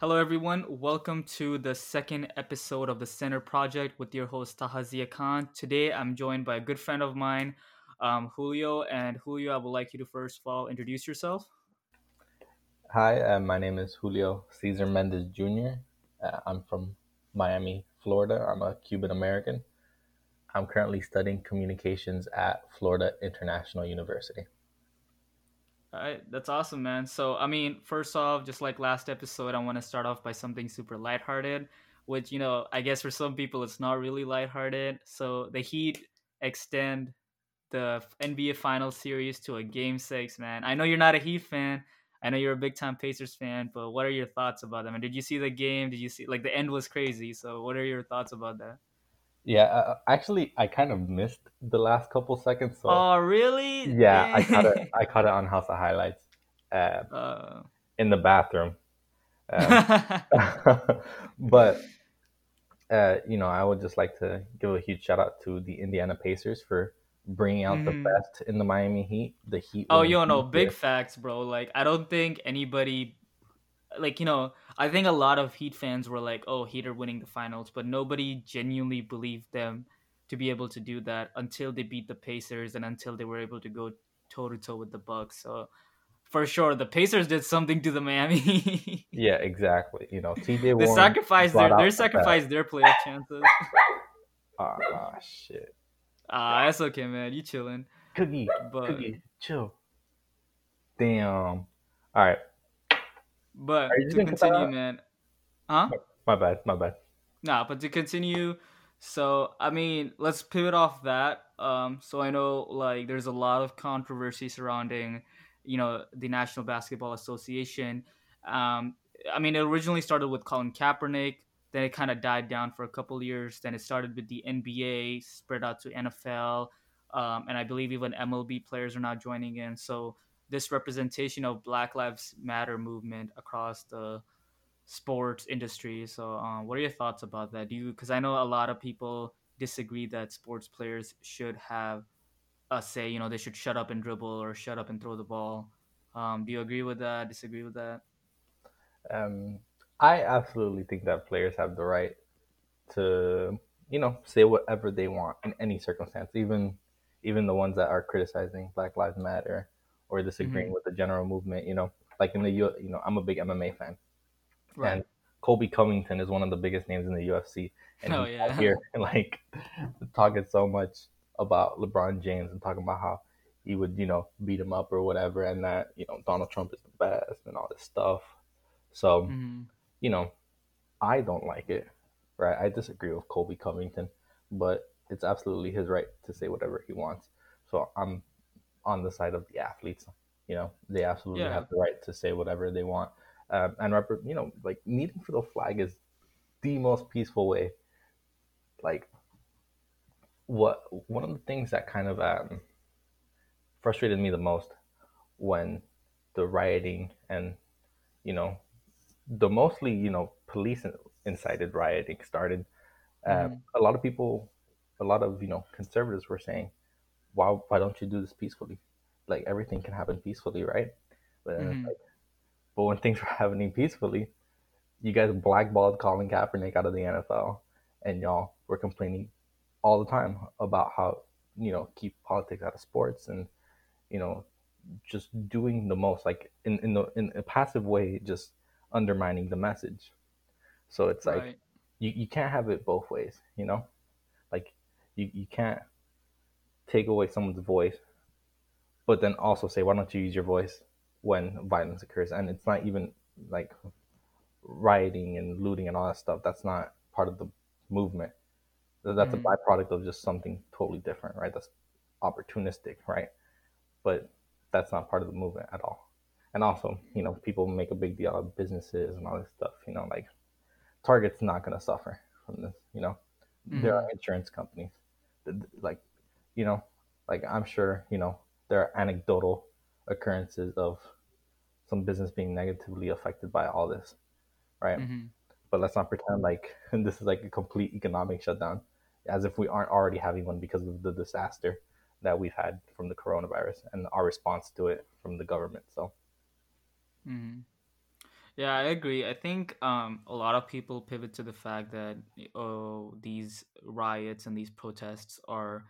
Hello, everyone. Welcome to the second episode of the Center Project with your host Tahazia Khan. Today, I'm joined by a good friend of mine, um, Julio. And Julio, I would like you to first of all introduce yourself. Hi, uh, my name is Julio Cesar Mendez Jr. Uh, I'm from Miami, Florida. I'm a Cuban American. I'm currently studying communications at Florida International University. All right, that's awesome, man. So, I mean, first off, just like last episode, I want to start off by something super lighthearted, which, you know, I guess for some people it's not really lighthearted. So, the Heat extend the NBA Finals series to a game six, man. I know you're not a Heat fan. I know you're a big time Pacers fan, but what are your thoughts about them? And did you see the game? Did you see, like, the end was crazy. So, what are your thoughts about that? Yeah, uh, actually, I kind of missed the last couple seconds. So oh, really? Yeah, I caught it. I caught it on House of Highlights, uh, uh. in the bathroom. Um, but uh, you know, I would just like to give a huge shout out to the Indiana Pacers for bringing out mm. the mm-hmm. best in the Miami Heat. The Heat. Oh, you know, big facts, bro. Like, I don't think anybody like you know i think a lot of heat fans were like oh heat are winning the finals but nobody genuinely believed them to be able to do that until they beat the pacers and until they were able to go toe to toe with the bucks. So for sure the pacers did something to the miami. Yeah exactly. You know tj they sacrificed their they sacrificed their playoff chances. Oh, oh shit. Ah that's okay man. You chilling cookie but cookie chill. Damn. All right but to continue, man. Huh? My bad. My bad. Nah, but to continue, so I mean, let's pivot off that. Um, so I know like there's a lot of controversy surrounding, you know, the National Basketball Association. Um, I mean, it originally started with Colin Kaepernick. Then it kind of died down for a couple years. Then it started with the NBA, spread out to NFL, um, and I believe even MLB players are now joining in. So this representation of Black Lives Matter movement across the sports industry. So, um, what are your thoughts about that? Do you because I know a lot of people disagree that sports players should have a say. You know, they should shut up and dribble or shut up and throw the ball. Um, do you agree with that? Disagree with that? Um, I absolutely think that players have the right to, you know, say whatever they want in any circumstance, even even the ones that are criticizing Black Lives Matter or disagreeing mm-hmm. with the general movement. You know, like in the U, you know, I'm a big MMA fan, right. and Colby Covington is one of the biggest names in the UFC, and oh, yeah. here like talking so much about LeBron James and talking about how he would, you know, beat him up or whatever, and that you know Donald Trump is the best and all this stuff. So, mm-hmm. you know, I don't like it, right? I disagree with Colby Covington, but it's absolutely his right to say whatever he wants. So I'm on the side of the athletes. You know, they absolutely yeah. have the right to say whatever they want. Um, and rep- you know, like kneeling for the flag is the most peaceful way. Like, what one of the things that kind of um, frustrated me the most when the rioting and you know the mostly you know police incited rioting started uh, mm. a lot of people a lot of you know conservatives were saying why why don't you do this peacefully? Like everything can happen peacefully, right? But mm-hmm. like, but when things were happening peacefully, you guys blackballed Colin Kaepernick out of the NFL, and y'all were complaining all the time about how you know keep politics out of sports and you know just doing the most like in in the in a passive way, just undermining the message. So it's like you, you can't have it both ways, you know? Like you, you can't take away someone's voice, but then also say, why don't you use your voice when violence occurs? And it's not even like rioting and looting and all that stuff. That's not part of the movement. That's mm-hmm. a byproduct of just something totally different, right? That's opportunistic, right? But that's not part of the movement at all. And also, you know, people make a big deal of businesses and all this stuff, you know, like Target's not going to suffer from this, you know. Mm-hmm. There are insurance companies. Like you know, like I'm sure, you know, there are anecdotal occurrences of some business being negatively affected by all this, right? Mm-hmm. But let's not pretend like this is like a complete economic shutdown, as if we aren't already having one because of the disaster that we've had from the coronavirus and our response to it from the government. So, mm-hmm. Yeah, I agree. I think um, a lot of people pivot to the fact that oh, these riots and these protests are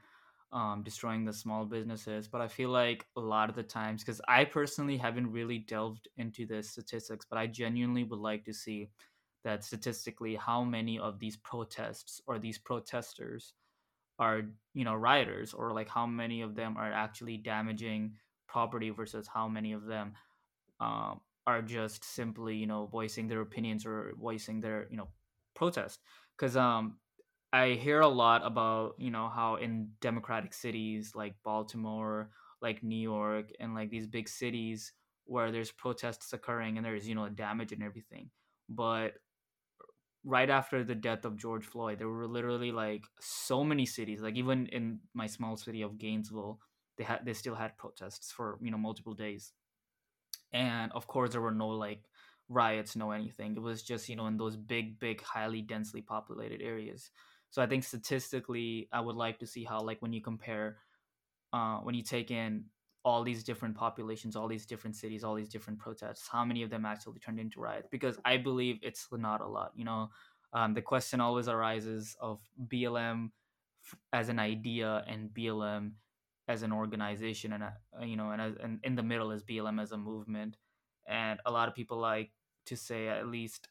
um, destroying the small businesses. But I feel like a lot of the times, because I personally haven't really delved into the statistics, but I genuinely would like to see that statistically how many of these protests or these protesters are you know rioters or like how many of them are actually damaging property versus how many of them um, are just simply you know voicing their opinions or voicing their you know protest because um i hear a lot about you know how in democratic cities like baltimore like new york and like these big cities where there's protests occurring and there's you know damage and everything but right after the death of george floyd there were literally like so many cities like even in my small city of gainesville they had they still had protests for you know multiple days. And of course there were no like riots no anything. It was just you know in those big big highly densely populated areas so i think statistically i would like to see how like when you compare uh, when you take in all these different populations all these different cities all these different protests how many of them actually turned into riots? Because i believe it's not a lot you know? Um, the question always arises of blm as an idea and blm as an organization and uh, you know and, as, and in the middle is blm as a movement. And a lot of people like to say at least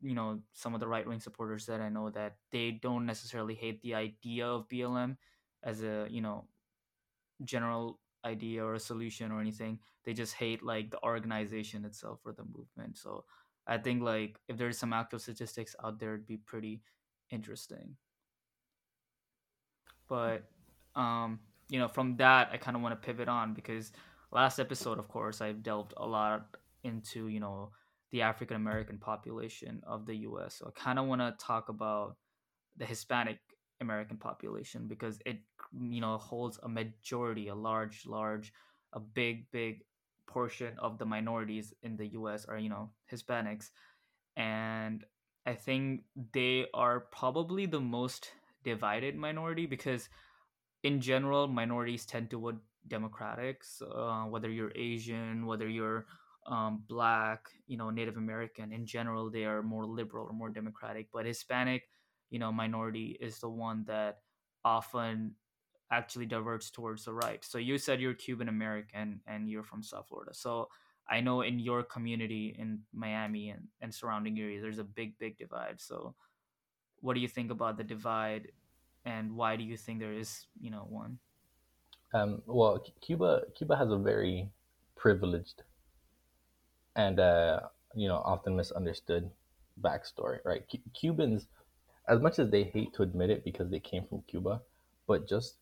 you know some of the right wing supporters that i know that they don't necessarily hate the idea of blm as a you know general idea or a solution or anything. They just hate like the organization itself or the movement. So i think like if there's some active statistics out there it'd be pretty interesting. But um you know, from that, I kind of want to pivot on because last episode, of course, I've delved a lot into, you know, the African American population of the US. So I kind of want to talk about the Hispanic American population because it, you know, holds a majority, a large, large, a big, big portion of the minorities in the US are, you know, Hispanics. And I think they are probably the most divided minority because in general, minorities tend to vote Democrats, uh, whether you're Asian, whether you're um, black, you know, Native American. In general, they are more liberal or more democratic. But Hispanic, you know, minority is the one that often actually diverts towards the right. So you said you're Cuban American and you're from South Florida. So I know in your community in Miami and, and surrounding area, there's a big, big divide. So what do you think about the divide and why do you think there is you know one um, well cuba cuba has a very privileged and uh, you know often misunderstood backstory right C- cubans as much as they hate to admit it because they came from cuba but just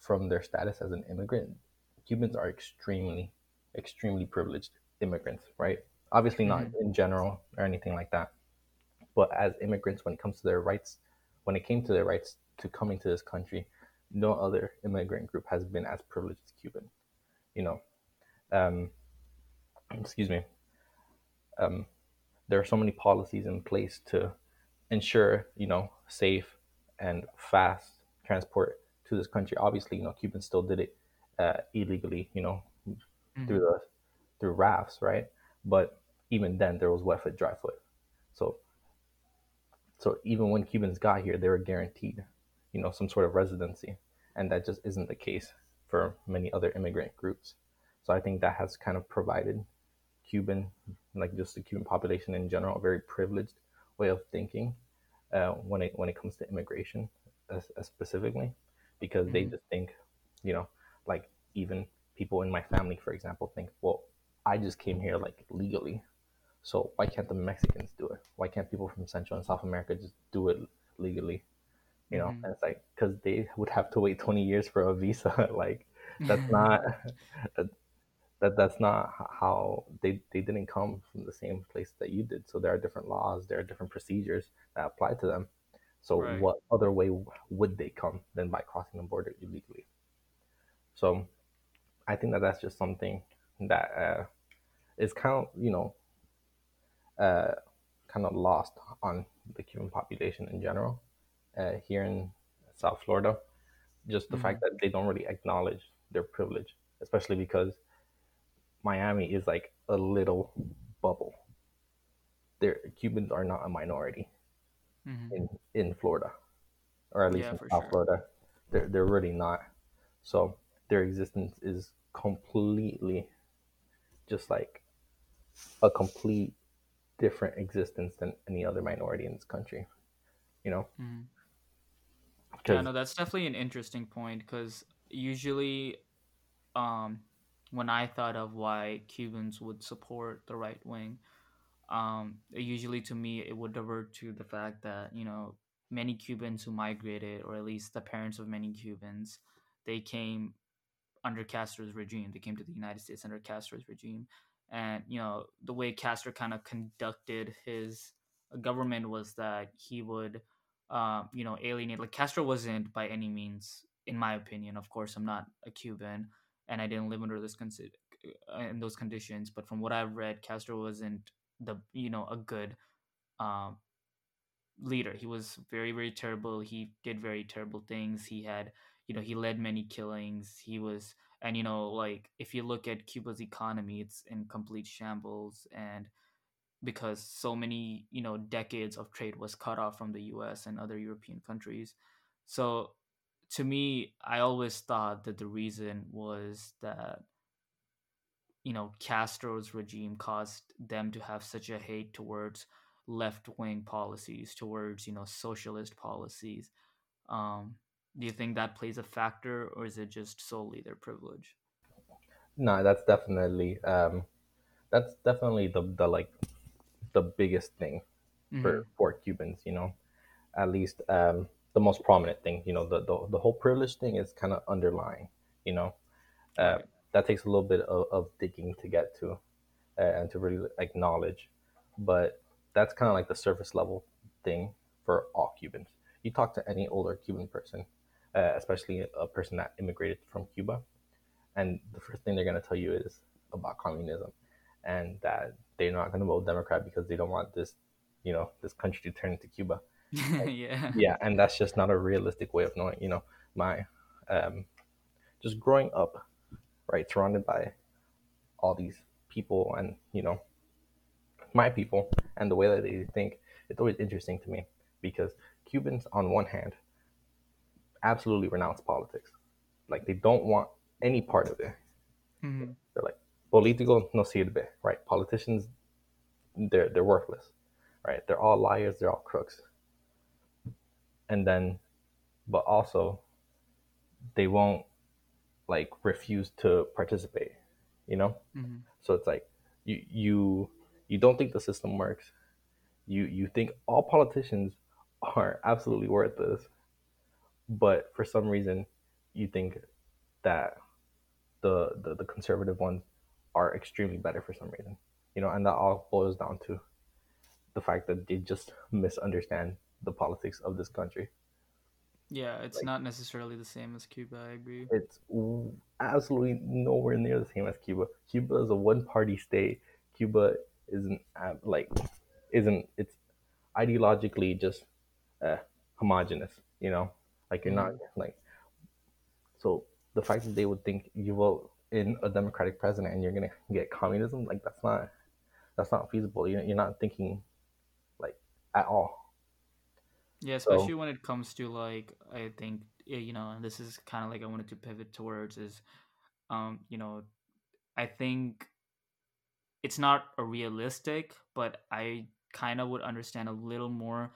from their status as an immigrant cubans are extremely extremely privileged immigrants right obviously not mm-hmm. in general or anything like that but as immigrants when it comes to their rights when it came to their rights to coming to this country, no other immigrant group has been as privileged as Cuban. You know, um, excuse me. Um, there are so many policies in place to ensure, you know, safe and fast transport to this country. Obviously, you know, Cubans still did it uh, illegally, you know, mm-hmm. through the through rafts, right? But even then, there was wet foot, dry foot. So, so even when Cubans got here, they were guaranteed you know some sort of residency and that just isn't the case for many other immigrant groups so i think that has kind of provided cuban like just the cuban population in general a very privileged way of thinking uh, when it when it comes to immigration uh, specifically because mm-hmm. they just think you know like even people in my family for example think well i just came here like legally so why can't the mexicans do it why can't people from central and south america just do it legally you know mm-hmm. and it's like because they would have to wait 20 years for a visa like that's not that that's not how they they didn't come from the same place that you did so there are different laws there are different procedures that apply to them so right. what other way would they come than by crossing the border illegally so i think that that's just something that uh, is kind of you know uh, kind of lost on the cuban population in general uh, here in South Florida. Just the mm-hmm. fact that they don't really acknowledge their privilege, especially because Miami is like a little bubble. there Cubans are not a minority hmm in in Florida, or at least Yeah, in South sure. Florida. They're they're really not. So their existence is completely just like a complete different existence than any other minority in this country. You know, hmm Yeah, no, that's definitely an interesting point because usually, um, when I thought of why Cubans would support the right wing, um, usually to me it would divert to the fact that you know many Cubans who migrated, or at least the parents of many Cubans, they came under Castro's regime. They came to the United States under Castro's regime, and you know the way Castro kind of conducted his government was that he would, uh, you know, alienate. Like Castro wasn't by any means, in my opinion. Of course, I'm not a Cuban, and I didn't live under this con- in those conditions. But from what I've read, Castro wasn't the you know a good um, leader. He was very very terrible. He did very terrible things. He had you know he led many killings. He was and you know like if you look at Cuba's economy, it's in complete shambles and because so many you know decades of trade was cut off from the U.S. and other European countries. So to me, I always thought that the reason was that you know Castro's regime caused them to have such a hate towards left wing policies, towards you know socialist policies. Um, do you think that plays a factor, or is it just solely their privilege? no, that's definitely um, that's definitely the the like the biggest thing Mm-hmm. for for Cubans. You know, at least um, the most prominent thing. You know, the the, the whole privilege thing is kind of underlying. You know, uh, that takes a little bit of, of digging to get to uh, and to really acknowledge, but that's kind of like the surface level thing for all Cubans. You talk to any older Cuban person, uh, especially a person that immigrated from Cuba, and the first thing they're going to tell you is about communism and that they're not going to vote Democrat because they don't want this, you know, this country to turn into Cuba. yeah. Yeah, and that's just not a realistic way of knowing. You know, my um, just growing up, right, surrounded by all these people and you know my people and the way that they think, it's always interesting to me because Cubans, on one hand, absolutely renounce politics. Like they don't want any part of it. Mm-hmm. They're like, politico no sirve, right? Politicians, they're they're worthless, right? They're all liars. They're all crooks. And then, but also, they won't like refuse to participate. You know, Mm-hmm. so it's like you you you don't think the system works. You you think all politicians are absolutely worthless, but for some reason, you think that the the, the conservative ones are extremely better for some reason. You know, and that all boils down to the fact that they just misunderstand the politics of this country. Yeah, it's Like not necessarily the same as Cuba. I agree. it's absolutely nowhere near the same as Cuba. Cuba is a one-party state. Cuba isn't like isn't it's ideologically just uh, homogenous. You know, like you're not Mm-hmm. like so the fact that they would think you vote in a democratic president and you're gonna get communism like that's not that's not feasible. You're, you're not thinking like at all. Yeah, So especially when it comes to like I think eh, you know, and this is kind of like I wanted to pivot towards is um, you know, I think it's not a realistic, but I kind of would understand a little more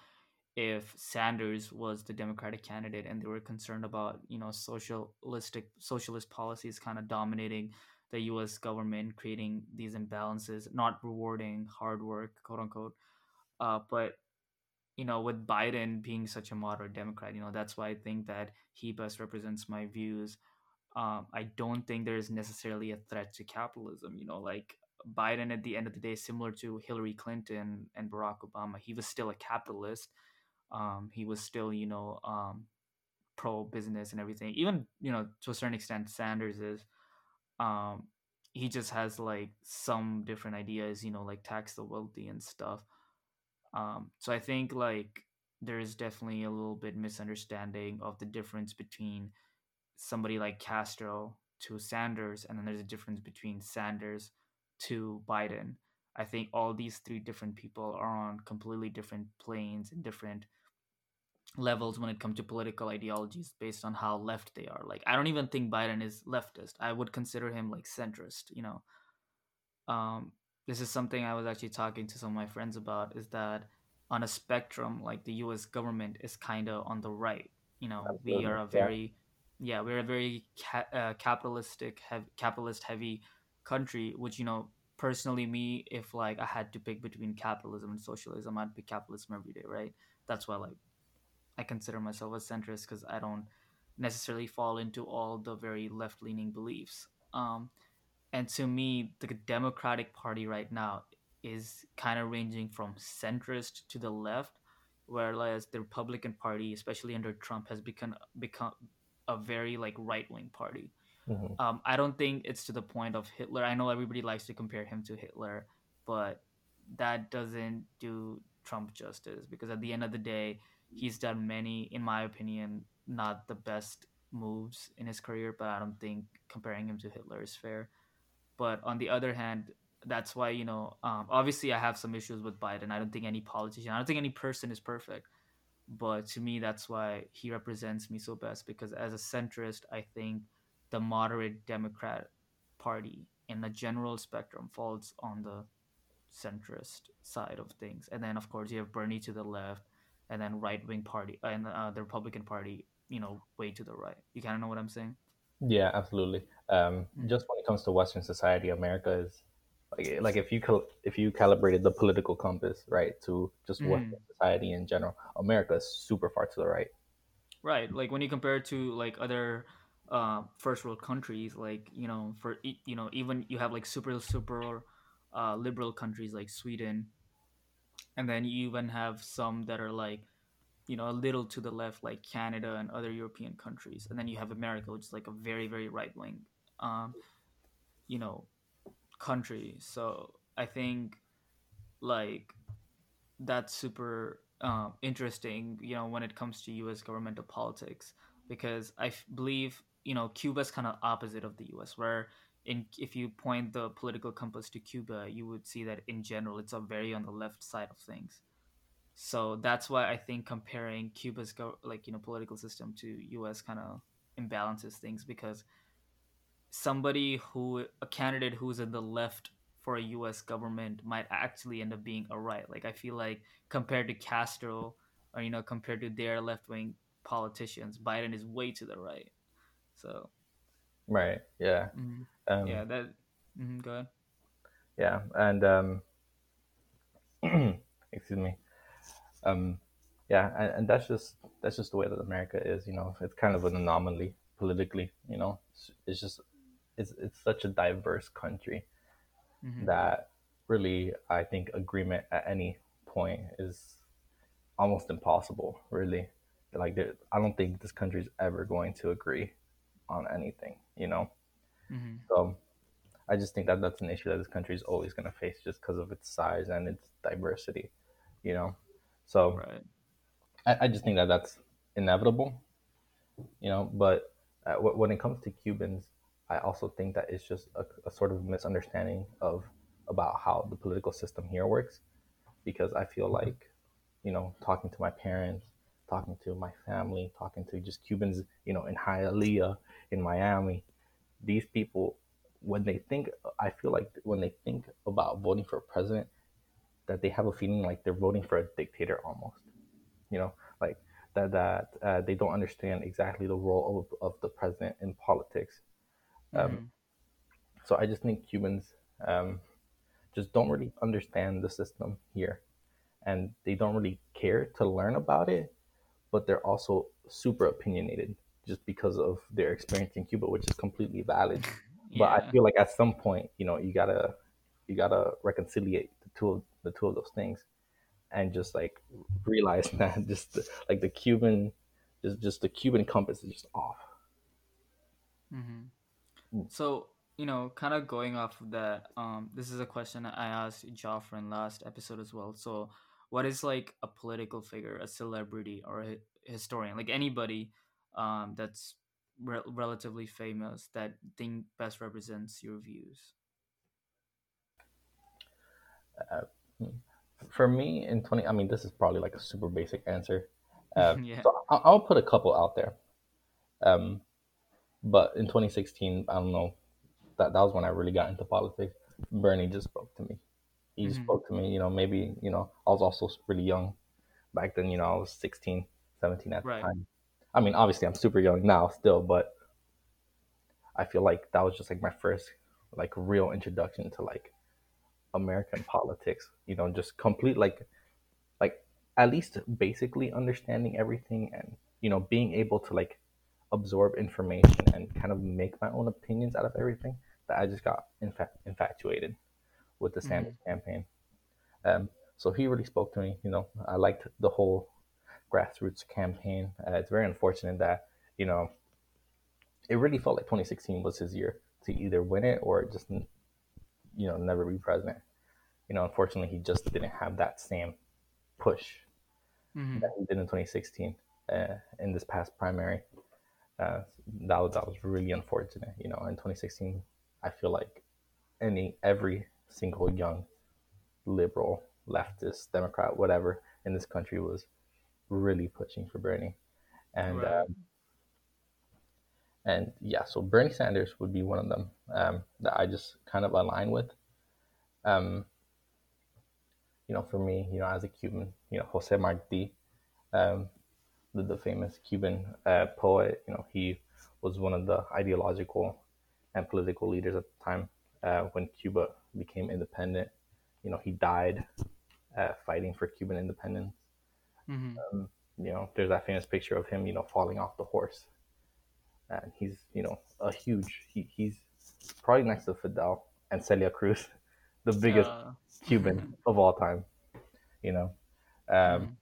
if Sanders was the Democratic candidate and they were concerned about, you know, socialistic socialist policies kind of dominating the US government, creating these imbalances, not rewarding hard work, quote unquote. Uh, but you know, with Biden being such a moderate Democrat, you know, that's why I think that he best represents my views. Um, I don't think there is necessarily a threat to capitalism. You know, like Biden at the end of the day, similar to Hillary Clinton and Barack Obama, he was still a capitalist. Um, he was still, you know, um, pro business and everything. Even, you know, to a certain extent, Sanders is. Um, he just has like some different ideas, you know, like tax the wealthy and stuff. Um, so I think like there is definitely a little bit misunderstanding of the difference between somebody like Castro to Sanders, and then there's a difference between Sanders to Biden. I think all these three different people are on completely different planes and different levels when it comes to political ideologies based on how left they are. Like I don't even think Biden is leftist. I would consider him like centrist, you know. Um this is something I was actually talking to some of my friends about is that on a spectrum like the US government is kind of on the right. You know, Absolutely. we are a very yeah, yeah we're a very ca- uh, capitalistic hev- capitalist heavy country which you know personally me if like I had to pick between capitalism and socialism I'd pick capitalism every day, right? That's why like I consider myself a centrist because I don't necessarily fall into all the very left leaning beliefs. Um, and to me, the Democratic Party right now is kind of ranging from centrist to the left, whereas the Republican Party, especially under Trump, has become become a very like right wing party. Mm-hmm. Um, I don't think it's to the point of Hitler. I know everybody likes to compare him to Hitler, but that doesn't do Trump justice because at the end of the day, he's done many, in my opinion, not the best moves in his career, but I don't think comparing him to Hitler is fair. But on the other hand, that's why, you know, um, obviously I have some issues with Biden. I don't think any politician, I don't think any person is perfect. But to me, that's why he represents me so best because as a centrist, I think the moderate Democrat Party in the general spectrum falls on the centrist side of things. And then, of course, you have Bernie to the left, and then right wing party and uh, the Republican Party, you know, way to the right. You kind of know what I'm saying? Yeah, absolutely. Um, mm-hmm. Just when it comes to Western society, America is like like if you cal- if you calibrated the political compass right to just mm-hmm. Western society in general, America is super far to the right. Right, like when you compare it to like other uh, first world countries, like you know, for you know, even you have like super super uh, liberal countries like Sweden, and then you even have some that are like you know a little to the left like canada and other european countries and then you have america which is like a very very right wing um, you know country so i think like that's super um, interesting you know when it comes to us governmental politics because I f- believe you know cuba's kind of opposite of the us where in if you point the political compass to Cuba, you would see that in general it's a very on the left side of things. So that's why I think comparing Cuba's go, like you know political system to U.S. kind of imbalances things because somebody who a candidate who's in the left for a U.S. government might actually end up being a right. Like I feel like compared to Castro or you know compared to their left wing politicians, Biden is way to the right. So. Right. Yeah. Mm-hmm. Um, yeah, that. Mm-hmm, go ahead. Yeah, and um, excuse me. Um, yeah, and, and, that's just that's just the way that America is. You know, it's kind of an anomaly politically. You know, it's, it's just it's it's such a diverse country mm-hmm. that really I think agreement at any point is almost impossible. Really, like I don't think this country is ever going to agree on anything. You know. Mm-hmm. So I just think that that's an issue that this country is always going to face just because of its size and its diversity, you know. So right. I, I, just think that that's inevitable, you know. But uh, when it comes to Cubans, I also think that it's just a, a sort of misunderstanding of about how the political system here works, because I feel mm-hmm. like, you know, talking to my parents, talking to my family, talking to just Cubans, you know, in Hialeah, in Miami, these people when they think i feel like when they think about voting for a president that they have a feeling like they're voting for a dictator almost you know like that that uh, they don't understand exactly the role of, of the president in politics um, mm-hmm. so i just think cubans um, just don't really understand the system here and they don't really care to learn about it but they're also super opinionated just because of their experience in Cuba, which is completely valid. Yeah. But I feel like at some point, you know, you gotta you gotta reconciliate the two of the two of those things, and just like realize that just the, like the Cuban, just just the Cuban compass is just off. Mm-hmm. Mm. So you know, kind of going off of that, um, this is a question I asked Joffrey in last episode as well. So, what is like a political figure, a celebrity, or a historian, like anybody um, that's re- relatively famous that think best represents your views? Uh, for me in 20 i mean this is probably like a super basic answer uh, yeah. so I'll, I'll put a couple out there um, but in 2016 i don't know that, that was when i really got into politics bernie just spoke to me he Mhm. spoke to me you know maybe you know i was also really young back then you know i was 16 17 at Right. the time i mean obviously i'm super young now still but i feel like that was just like my first like real introduction to like american politics you know just complete like like at least basically understanding everything and you know being able to like absorb information and kind of make my own opinions out of everything that i just got infa- infatuated with the sanders campaign. Um, so he really spoke to me you know i liked the whole grassroots campaign. Uh, it's very unfortunate that you know it really felt like 2016 was his year to either win it or just you know never be president you know unfortunately he just didn't have that same push Mhm. that he did in 2016 uh, in this past primary. Uh, that was that was really unfortunate. You know, in 2016, I feel like any every single young liberal, leftist, Democrat, whatever in this country was really pushing for Bernie, and Right. um, and yeah, so Bernie Sanders would be one of them um, that I just kind of align with. Um, you know, for me, you know, as a Cuban, you know, Jose Marti, um, the, the famous Cuban uh, poet. You know, he was one of the ideological and political leaders at the time uh, when Cuba became independent. You know, he died uh, fighting for Cuban independence. Mhm. Um, you know, there's that famous picture of him, you know, falling off the horse. And he's, you know, a huge, he, he's probably next to Fidel and Celia Cruz, the biggest Uh, Cuban of all time, you know. Um, mhm.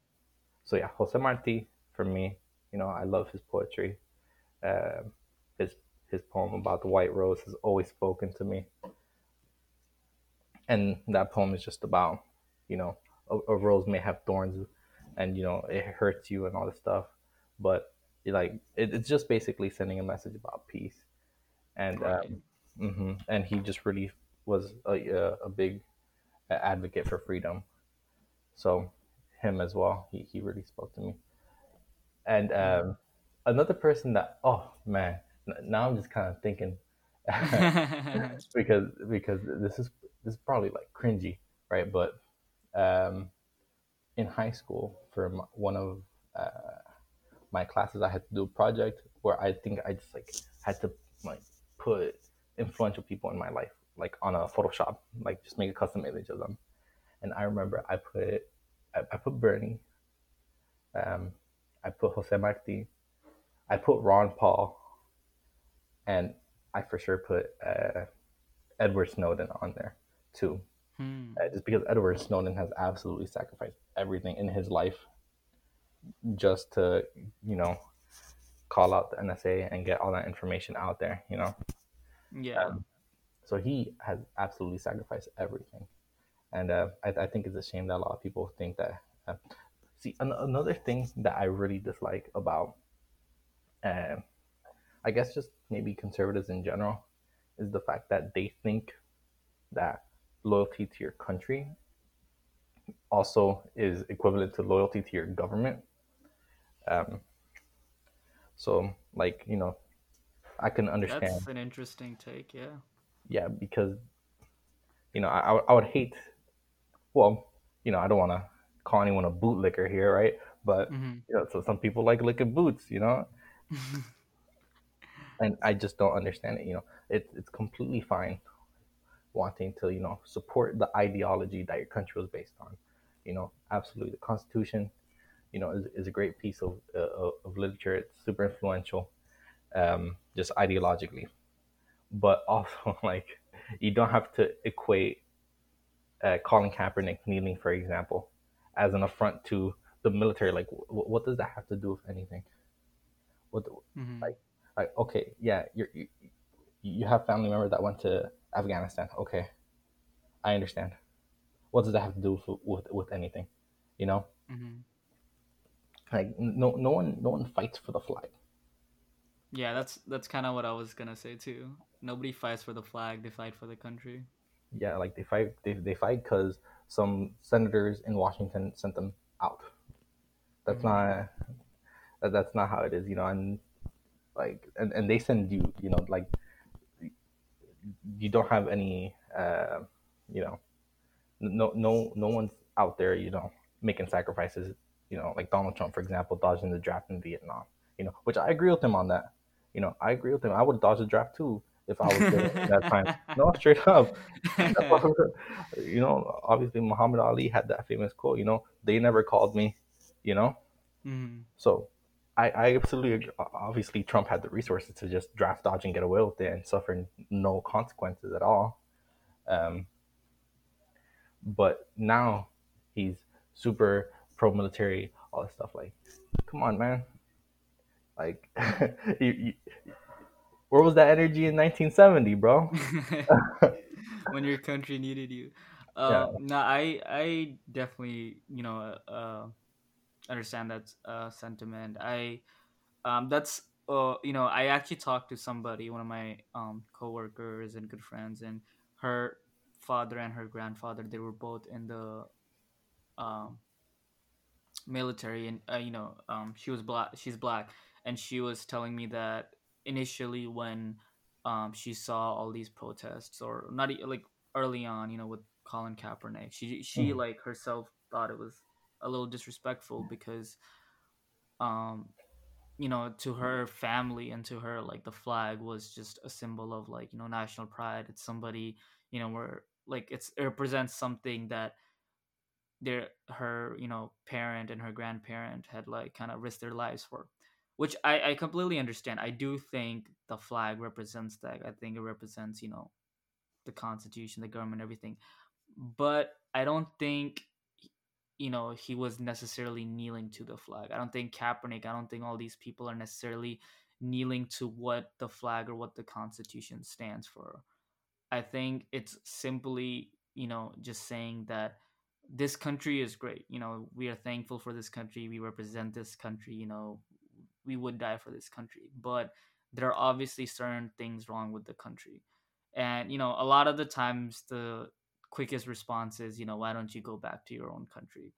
so yeah, Jose Marti for me, you know, I love his poetry. Um, his his poem about the white rose has always spoken to me, and that poem is just about, you know, a, a rose may have thorns, and you know it hurts you and all this stuff, but like it, it's just basically sending a message about peace, and Right. um, hmm and he just really was a, a, a big advocate for freedom. So him as well, he, he really spoke to me. And um, another person that oh man, now I'm just kind of thinking because because this is this is probably like cringy, right? But um, in high school, for one of uh, my classes, I had to do a project where I think I just like had to like put influential people in my life like on a Photoshop, like just make a custom image of them. And I remember I put I, I put Bernie, um, I put Jose Marti, I put Ron Paul, and I for sure put uh, Edward Snowden on there too. Hmm. Uh, just because Edward Snowden has absolutely sacrificed everything in his life just to, you know, call out the NSA and get all that information out there, you know. Yeah. Um, so he has absolutely sacrificed everything, and uh, I, I think it's a shame that a lot of people think that. Uh, see, an- another thing that I really dislike about, uh, I guess, just maybe conservatives in general, is the fact that they think that loyalty to your country also is equivalent to loyalty to your government. Um, so, like you know, I can understand. That's an interesting take. Yeah. yeah, because you know, I, I would- hate. Well, you know, I don't want to call anyone a bootlicker here, right? But Mhm. you know, so some people like licking boots, you know, and I just don't understand it. You know, it, it's completely fine wanting to, you know, support the ideology that your country was based on. You know, absolutely, the Constitution, you know, is, is a great piece of uh, of literature. It's super influential, um, just ideologically, but also like you don't have to equate uh, Colin Kaepernick kneeling, for example, as an affront to the military. Like, w- what does that have to do with anything? What, the- Mhm. like, like, okay, yeah, you're, you you have family members that went to Afghanistan. Okay, I understand. What does that have to do with with, with anything? You know, Mhm. Like no no one no one fights for the flag. Yeah, that's that's kind of what I was gonna say too. Nobody fights for the flag; they fight for the country. Yeah, like they fight they, they fight because some senators in Washington sent them out. That's mm-hmm. not that, that's not how it is, you know. And like, and, and they send you, you know, like you don't have any, uh, you know, no no no one's out there, you know, making sacrifices, you know, like Donald Trump, for example, dodging the draft in Vietnam, you know, which I agree with him on that. You know, I agree with him. I would dodge the draft too if I was there at that time. No, straight up. you know, obviously Muhammad Ali had that famous quote, you know, they never called me, you know? Mm. So I, I absolutely agree. Obviously, Trump had the resources to just draft dodge and get away with it and suffer no consequences at all. Um, but now he's super pro military, all this stuff. Like, come on, man. Like, you, you, where was that energy in 1970, bro? when your country needed you. Uh, yeah. No, I I definitely you know uh, understand that uh, sentiment. I um, that's uh, you know I actually talked to somebody, one of my um, coworkers and good friends, and her father and her grandfather they were both in the um, military, and uh, you know um, she was black. She's black, and she was telling me that initially when um, she saw all these protests or not like early on, you know, with Colin Kaepernick, she she mm. like herself thought it was a little disrespectful because um you know to her family and to her like the flag was just a symbol of like you know national pride it's somebody you know where like it's it represents something that their her you know parent and her grandparent had like kind of risked their lives for which I, I completely understand. I do think the flag represents that. I think it represents, you know, the Constitution, the government, everything. But I don't think, you know, he was necessarily kneeling to the flag. I don't think Kaepernick, I don't think all these people are necessarily kneeling to what the flag or what the Constitution stands for. I think it's simply, you know, just saying that this country is great. You know, we are thankful for this country. We represent this country. You know, we would die for this country but there are obviously certain things wrong with the country and you know a lot of the times the quickest response is you know why don't you go back to your own country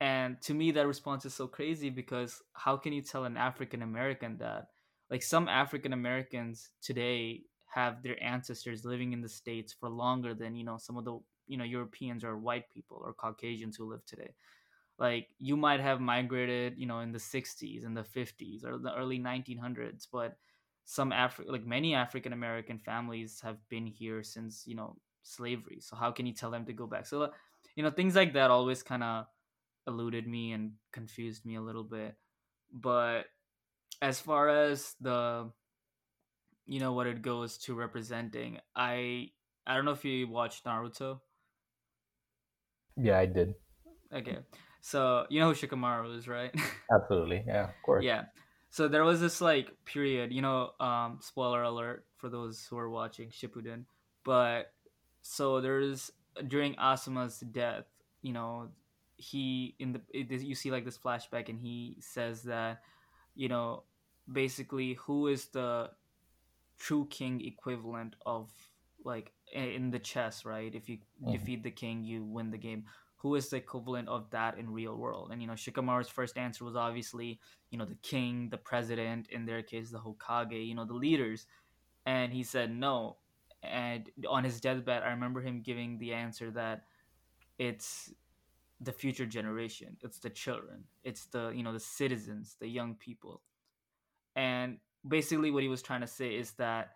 and to me that response is so crazy because how can you tell an african american that like some african americans today have their ancestors living in the states for longer than you know some of the you know europeans or white people or caucasians who live today. Like you might have migrated you know in the 60s and the 50s or the early 1900s but some Afri- like many african american families have been here since you know slavery. So how can you tell them to go back? So uh, you know things like that always kind of eluded me and confused me a little bit. But as far as the you know what it goes to representing i i don't know if you watched naruto yeah i did okay so you know who Shikamaru is, right? Absolutely, yeah, of course. yeah. So there was this like period, you know, um, spoiler alert for those who are watching Shippuden, but so there's during Asuma's death, you know, he in the it, you see like this flashback, and he says that, you know, basically who is the true king equivalent of like in the chess, right? If you mm-hmm. defeat the king, you win the game. Who is the equivalent of that in real world? And you know shikamaru's first answer was obviously you know the king the president in their case the hokage you know the leaders. And he said no. And on his deathbed i remember him giving the answer that it's the future generation. It's the children. It's the you know the citizens the young people. And basically what he was trying to say is that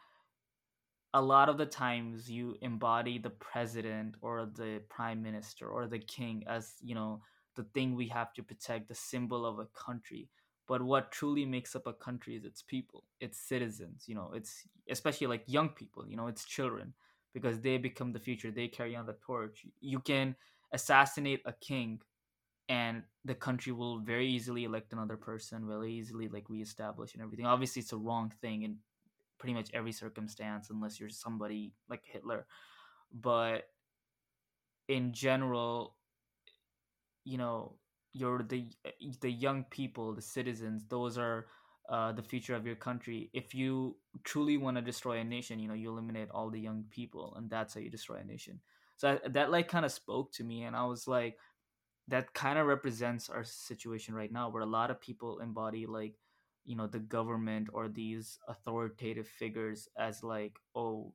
a lot of the times you embody the president or the prime minister or the king as you know the thing we have to protect the symbol of a country. But what truly makes up a country is its people its citizens you know it's especially like young people you know it's children because they become the future they carry on the torch. You can assassinate a king and the country will very easily elect another person very easily like reestablish and everything. Obviously it's a wrong thing and pretty much every circumstance unless you're somebody like Hitler. But in general, you know, you're the the young people, the citizens. Those are uh, the future of your country. If you truly want to destroy a nation, you know, you eliminate all the young people, and that's how you destroy a nation. So I, that like kind of spoke to me, and I was like, that kind of represents our situation right now, where a lot of people embody like you know the government or these authoritative figures as like oh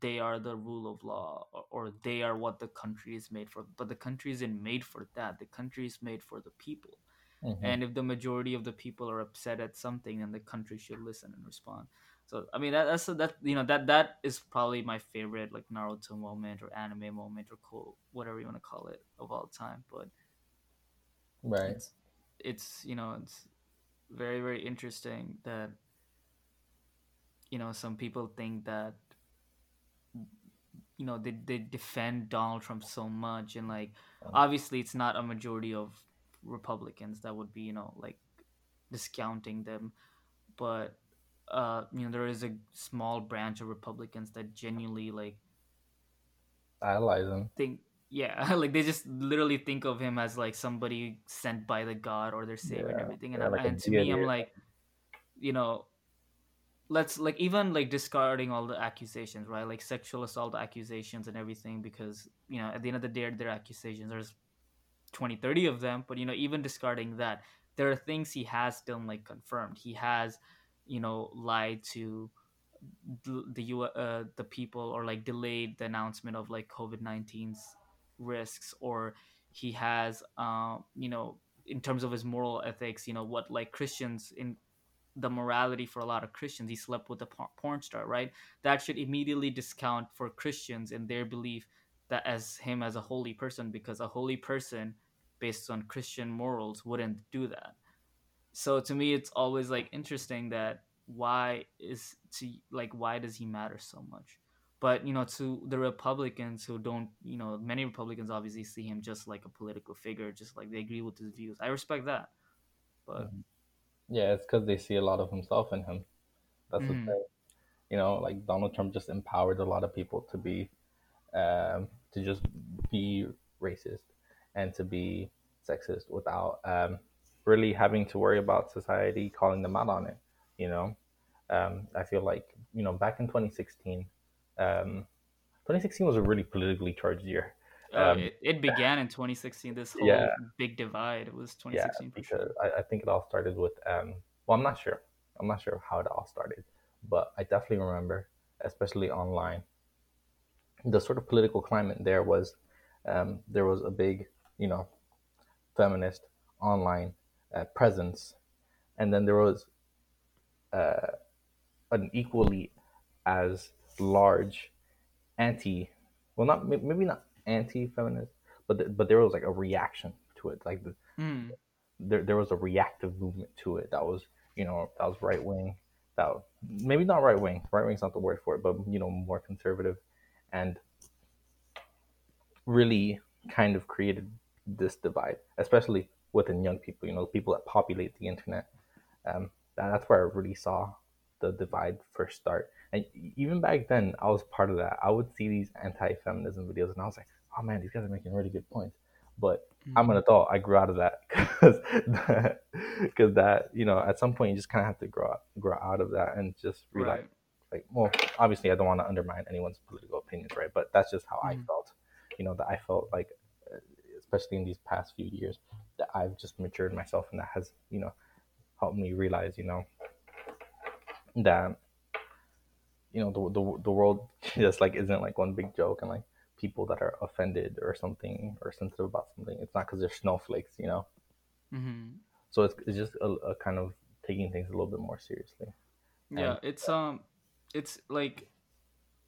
they are the rule of law or, or, they are what the country is made for. But the country isn't made for that. The country is made for the people. Mm-hmm. and if the majority of the people are upset at something then the country should listen and respond. So i mean that, that's that you know that that is probably my favorite like naruto moment or anime moment or cool whatever you want to call it of all time. But right. it's, it's you know it's very very interesting that you know some people think that you know they, they defend donald trump so much and like obviously it's not a majority of republicans that would be you know like discounting them. But uh you know there is a small branch of republicans that genuinely like idolize him think yeah like they just literally think of him as like somebody sent by the god or their savior yeah. and everything and, yeah, like and to me i'm like you know let's like even like discarding all the accusations right like sexual assault accusations and everything because you know at the end of the day they're accusations there's 20 30 of them but you know even discarding that there are things he has done like confirmed he has you know lied to the U uh, the people or like delayed the announcement of like COVID 19's risks or he has um you know in terms of his moral ethics you know what like christians in the morality for a lot of christians he slept with a porn star right? That should immediately discount for christians in their belief that as him as a holy person because a holy person based on christian morals wouldn't do that. So to me it's always like interesting that why is to like why does he matter so much but you know to the republicans who don't you know many republicans obviously see him just like a political figure just like they agree with his views i respect that but mm-hmm. yeah it's because they see a lot of himself in him that's mm. what they you know like donald trump just empowered a lot of people to be um, to just be racist and to be sexist without um, really having to worry about society calling them out on it you know um, i feel like you know back in 2016 um, 2016 was a really politically charged year. Oh, um, it, it, began in 2016. This whole yeah, big divide. It was 2016 yeah, because sure. I, I, think it all started with. Um, well, I'm not sure. I'm not sure how it all started, but I definitely remember, especially online, the sort of political climate there was. Um, there was a big, you know, feminist online uh, presence, and then there was uh, an equally as large anti well not maybe not anti-feminist but the, but there was like a reaction to it. Like the, mm. there, there was a reactive movement to it that was you know that was right wing that maybe not right wing right wing's not the word for it but you know more conservative and really kind of created this divide especially within young people you know people that populate the internet. Um, that, that's where i really saw the divide first start and even back then, I was part of that. I would see these anti-feminism videos, and I was like, "Oh man, these guys are making really good points." But mm-hmm. I'm an adult. I grew out of that because that, cause that you know at some point you just kind of have to grow out, grow out of that and just realize right. like well obviously I don't want to undermine anyone's political opinions right but that's just how mm-hmm. I felt you know that I felt like uh, especially in these past few years that I've just matured myself and that has you know helped me realize you know that you know the, the the world just like isn't like one big joke and like people that are offended or something or sensitive about something it's not because they're snowflakes you know mm-hmm. so it's, it's just a, a, kind of taking things a little bit more seriously yeah and, it's um it's like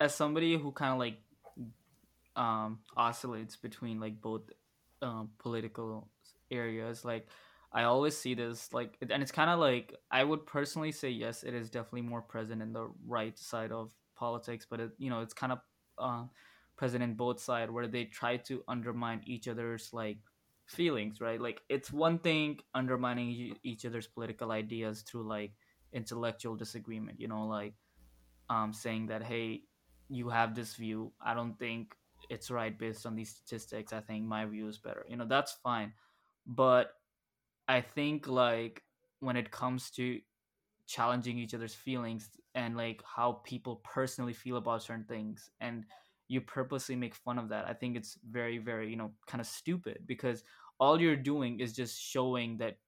as somebody who kind of like um oscillates between like both um political areas like I always see this like, and it's kind of like I would personally say yes, it is definitely more present in the right side of politics, but it, you know, it's kind of uh, present in both sides where they try to undermine each other's like feelings, right? Like it's one thing undermining each other's political ideas through like intellectual disagreement, you know, like um, saying that hey, you have this view, I don't think it's right based on these statistics. I think my view is better. You know, that's fine, but I think like when it comes to challenging each other's feelings and like how people personally feel about certain things and you purposely make fun of that i think it's very very you know kind of stupid because all you're doing is just showing that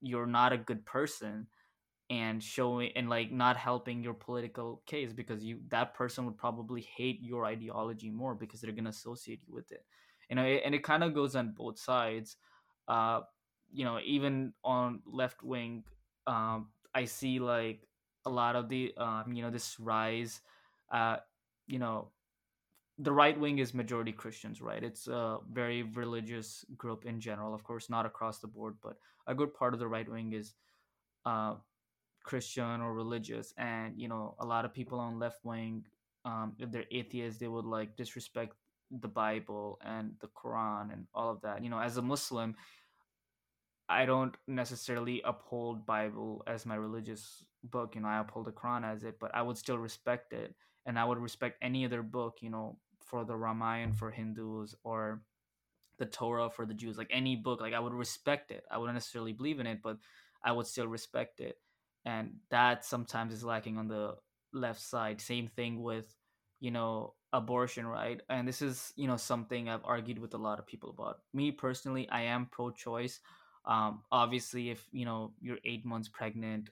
you're not a good person and showing and like not helping your political case because you that person would probably hate your ideology more because they're going to associate you with it. You know and it kind of goes on both sides uh you know even on left wing um i see like a lot of the um you know this rise uh you know the right wing is majority Christians, right? It's a very religious group in general, of course, not across the board, but a good part of the right wing is uh, Christian or religious, and you know, a lot of people on left wing, um, if they're atheists, they would like disrespect the Bible and the Quran and all of that. You know, as a Muslim, I don't necessarily uphold Bible as my religious book. You know, I uphold the Quran as it, but I would still respect it, and I would respect any other book. You know, for the Ramayana for Hindus or the Torah for the Jews, like any book, like I would respect it. I wouldn't necessarily believe in it, but I would still respect it. And that sometimes is lacking on the left side. Same thing with, you know, abortion, right? And this is, you know, something I've argued with a lot of people about. Me personally, I am pro choice. Um, obviously, if, you know, you're eight months pregnant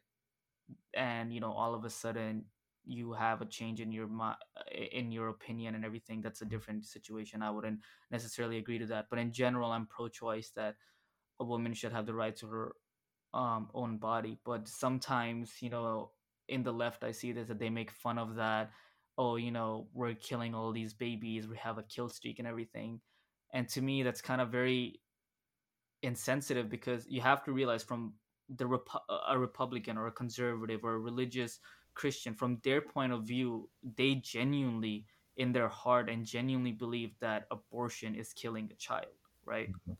and, you know, all of a sudden you have a change in your in your opinion and everything that's a different situation. I wouldn't necessarily agree to that but in general i'm pro-choice that a woman should have the right to her um, own body but sometimes you know in the left i see this that they make fun of that oh you know we're killing all these babies we have a kill streak and everything and to me that's kind of very insensitive because you have to realize from the Repu- a republican or a conservative or a religious Christian, from their point of view, they genuinely, in their heart, and genuinely believe that abortion is killing a child, right? Mm-hmm.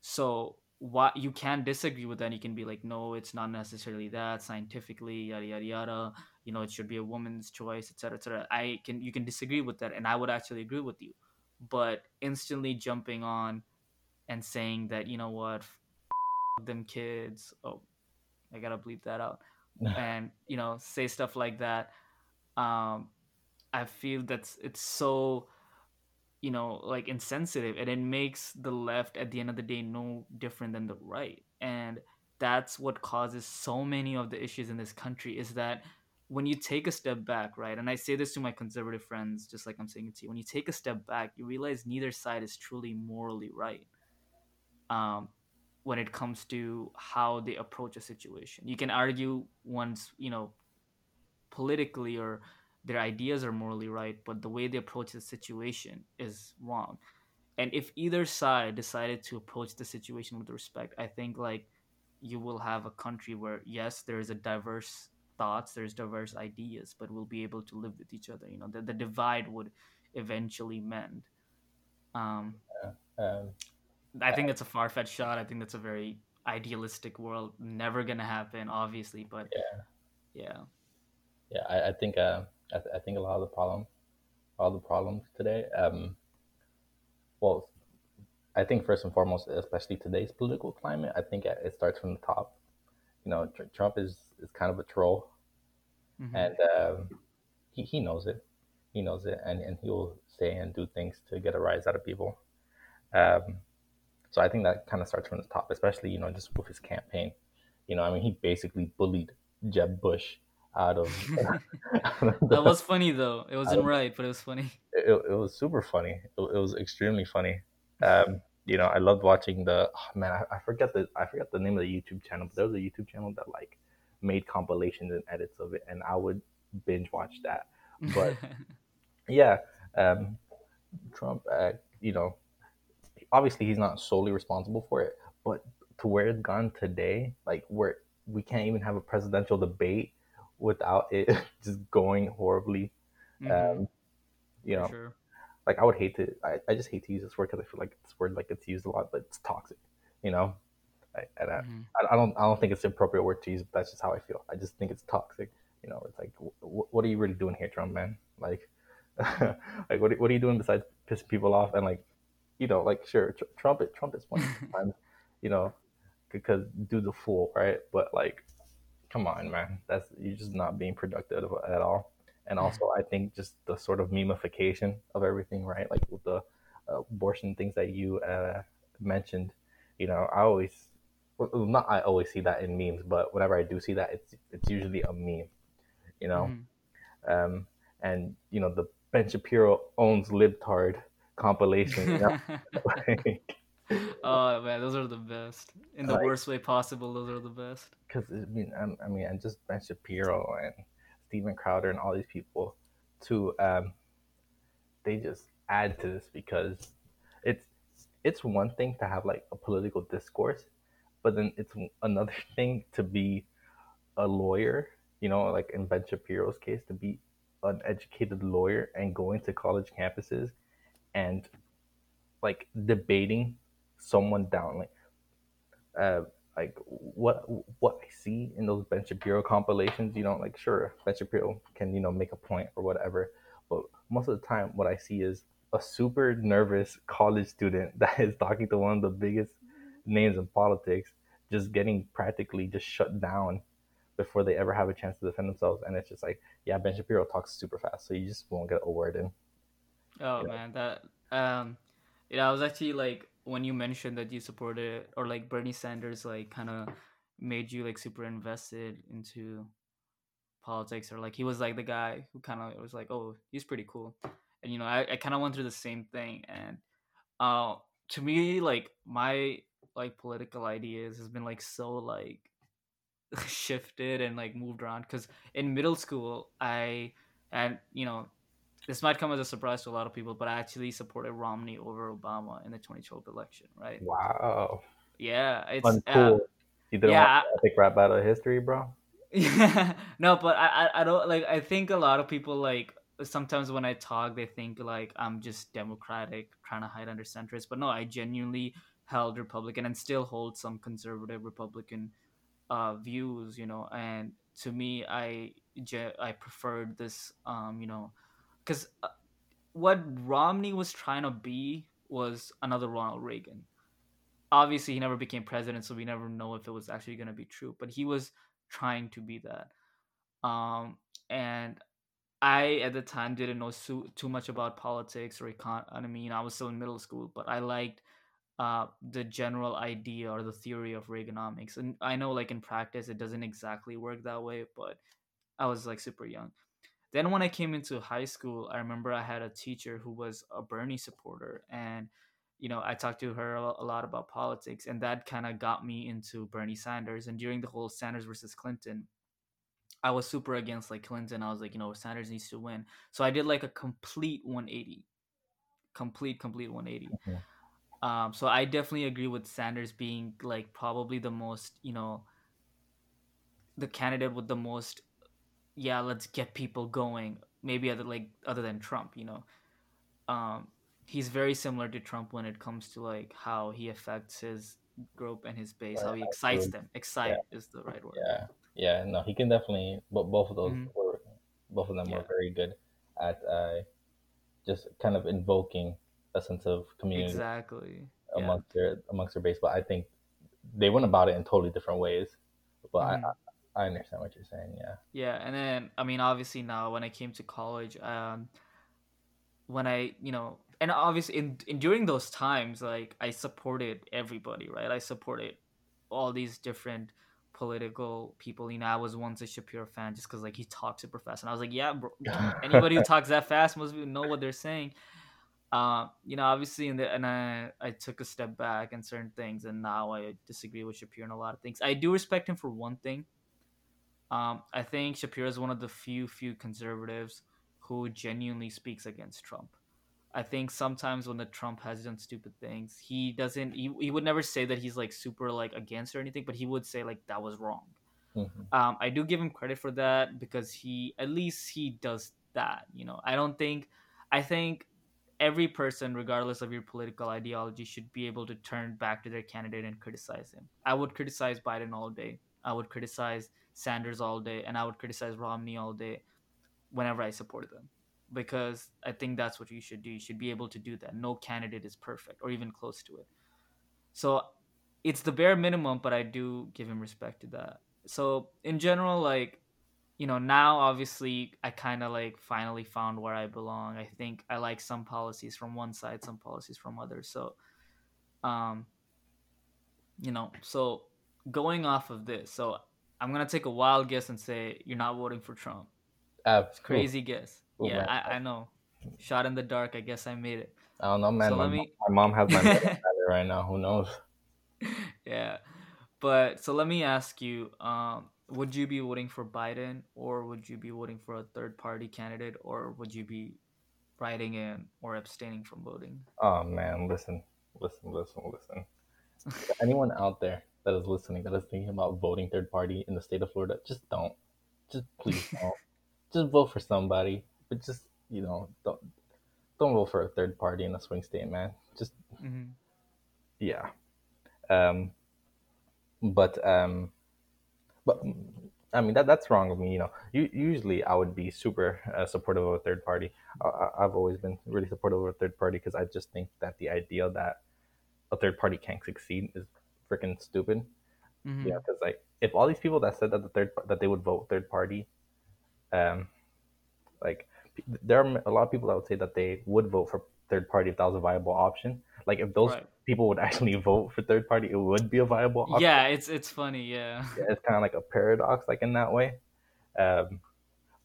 So what you can disagree with that. You can be like, no, it's not necessarily that scientifically, yada yada yada. You know, it should be a woman's choice, etc. etc. I can you can disagree with that, and I would actually agree with you. But instantly jumping on and saying that you know what, f- them kids. Oh, I gotta bleep that out. and you know say stuff like that um i feel that's it's so you know like insensitive and it makes the left at the end of the day no different than the right and that's what causes so many of the issues in this country is that when you take a step back right and i say this to my conservative friends just like i'm saying it to you when you take a step back you realize neither side is truly morally right um when it comes to how they approach a situation. You can argue once you know, politically or their ideas are morally right, but the way they approach the situation is wrong. And if either side decided to approach the situation with respect, I think like you will have a country where yes, there is a diverse thoughts, there's diverse ideas, but we'll be able to live with each other. You know, the, the divide would eventually mend. Um, yeah. Um, I think that's a far fetched shot. I think that's a very idealistic world. Never gonna happen, obviously, but yeah, yeah, yeah. I, I think uh, I, th- I think a lot of the problem, all the problems today. Um, well, I think first and foremost, especially today's political climate, I think it starts from the top. You know, Trump is is kind of a troll, mm-hmm. and um, he he knows it. He knows it, and and he'll say and do things to get a rise out of people. Um, so I think that kind of starts from the top, especially you know just with his campaign. You know, I mean, he basically bullied Jeb Bush out of. that was funny though. It wasn't right, but it was funny. It, it was super funny. It, it was extremely funny. Um, you know, I loved watching the oh, man. I, I forget the I forget the name of the YouTube channel, but there was a YouTube channel that like made compilations and edits of it, and I would binge watch that. But yeah, um, Trump, uh, you know, obviously he's not solely responsible for it, but to where it's gone today, like where we can't even have a presidential debate without it just going horribly. Mm-hmm. Um, you know, sure. like I would hate to, I, I just hate to use this word because I feel like this word like it's used a lot, but it's toxic. You know, I, and mm-hmm. I, I, don't, I don't think it's the appropriate word to use. But that's just how I feel. I just think it's toxic. You know, it's like, w- what are you really doing here, Trump, man? Like, like what, what are you doing besides pissing people off and like you know, like sure, tr- Trump, Trump is one times, you know, because do the fool, right? But like, come on, man, that's you're just not being productive at all. and also I think just the sort of memification of everything, right? Like with the uh, abortion things that you uh, mentioned, you know, I always, well, not I always see that in memes, but whenever I do see that, it's it's usually a meme, you know, mm-hmm. um, and you know the Ben Shapiro owns libtard compilation. You know? oh man, those are the best. In the like, worst way possible, those are the best. Because I mean, I, I mean, and just Ben Shapiro and Steven Crowder and all these people to um, they just add to this because it's it's one thing to have like a political discourse, but then it's another thing to be a lawyer. You know, like in Ben Shapiro's case, to be an educated lawyer and going to college campuses and like debating someone down like uh, like what what I see in those Ben Shapiro compilations, you know, like sure Ben Shapiro can you know make a point or whatever, but most of the time what I see is a super nervous college student that is talking to one of the biggest names in politics, just getting practically just shut down before they ever have a chance to defend themselves, and it's just like yeah, Ben Shapiro talks super fast, so you just won't get a word in. Oh yeah. man, that um, yeah, I was actually like when you mentioned that you supported or like Bernie Sanders like kind of made you like super invested into politics or like he was like the guy who kind of was like oh he's pretty cool and you know I, I kind of went through the same thing and uh to me like my like political ideas has been like so like shifted and like moved around because in middle school I and you know this might come as a surprise to a lot of people, but I actually supported Romney over Obama in the 2012 election, right? Wow. Yeah, it's Uncool. Uh, you didn't yeah, want epic rap battle of history, bro. Yeah, no, but I, I don't like. I think a lot of people like sometimes when I talk, they think like I'm just democratic, trying to hide under centrist. But no, I genuinely held Republican and still hold some conservative Republican uh, views, you know. And to me, I I preferred this, um, you know, because uh, what Romney was trying to be was another Ronald Reagan. Obviously, he never became president, so we never know if it was actually going to be true. But he was trying to be that. Um, and I, at the time, didn't know so, too much about politics or economy. You know, I was still in middle school, but I liked uh, the general idea or the theory of Reaganomics. And I know, like in practice, it doesn't exactly work that way, but I was like super young. Then when I came into high school, I remember I had a teacher who was a Bernie supporter and you know, I talked to her a lot about politics and that kind of got me into Bernie Sanders and during the whole Sanders versus Clinton I was super against like Clinton. I was like, you know, Sanders needs to win. So I did like a complete 180. Complete complete 180. Mm-hmm. Um so I definitely agree with Sanders being like probably the most, you know, the candidate with the most yeah, let's get people going. Maybe other like other than Trump, you know. Um, he's very similar to Trump when it comes to like how he affects his group and his base, how he excites them. Excite yeah. is the right word. Yeah, yeah. No, he can definitely. But both of those mm-hmm. were, both of them yeah. were very good at uh, just kind of invoking a sense of community exactly amongst yeah. their amongst their base. But I think they went about it in totally different ways. But mm-hmm. I, I understand what you're saying. Yeah. Yeah, and then I mean, obviously now when I came to college, um, when I you know, and obviously in, in during those times, like I supported everybody, right? I supported all these different political people. You know, I was once a Shapiro fan just because like he talks super fast, and I was like, yeah, bro, anybody who talks that fast must know what they're saying. Uh, you know, obviously, in the, and I I took a step back in certain things, and now I disagree with Shapiro in a lot of things. I do respect him for one thing um, I think Shapiro is one of the few few conservatives who genuinely speaks against Trump. I think sometimes when the Trump has done stupid things, he doesn't. He, he would never say that he's like super like against or anything, but he would say like that was wrong. Mm-hmm. Um, I do give him credit for that because he at least he does that. You know, I don't think. I think every person, regardless of your political ideology, should be able to turn back to their candidate and criticize him. I would criticize Biden all day. I would criticize Sanders all day, and I would criticize Romney all day whenever I supported them because I think that's what you should do. You should be able to do that. No candidate is perfect or even close to it. So it's the bare minimum, but I do give him respect to that. So in general, like you know now obviously i kind of like finally found where i belong i think i like some policies from one side some policies from others so um you know so going off of this so i'm gonna take a wild guess and say you're not voting for trump Uh, crazy guess Cool, yeah. I, I know shot in the dark i guess i made it I don't know, man. So my, me- my mom has my right now. Who knows? yeah but so let me ask you um would you be voting for biden or would you be voting for a third party candidate or would you be writing in or abstaining from voting Oh man, listen, listen, listen, listen. Anyone out there that is listening that is thinking about voting third party in the state of Florida, just don't. Just please don't. just vote for somebody, but just you know, don't don't vote for a third party in a swing state, man. Just hmm yeah. Um, but um, but I mean that that's wrong of me. You know, U- usually I would be super uh, supportive of a third party. I, I- I've always been really supportive of a third party because I just think that the idea that a third party can't succeed is freaking stupid. hmm Yeah, because like if all these people that said that the third that they would vote third party, um, like there are a lot of people that would say that they would vote for third party if that was a viable option. Like if those Right. people would actually vote for third party, it would be a viable option. yeah it's it's funny yeah Yeah, it's kind of like a paradox, like in that way. Um,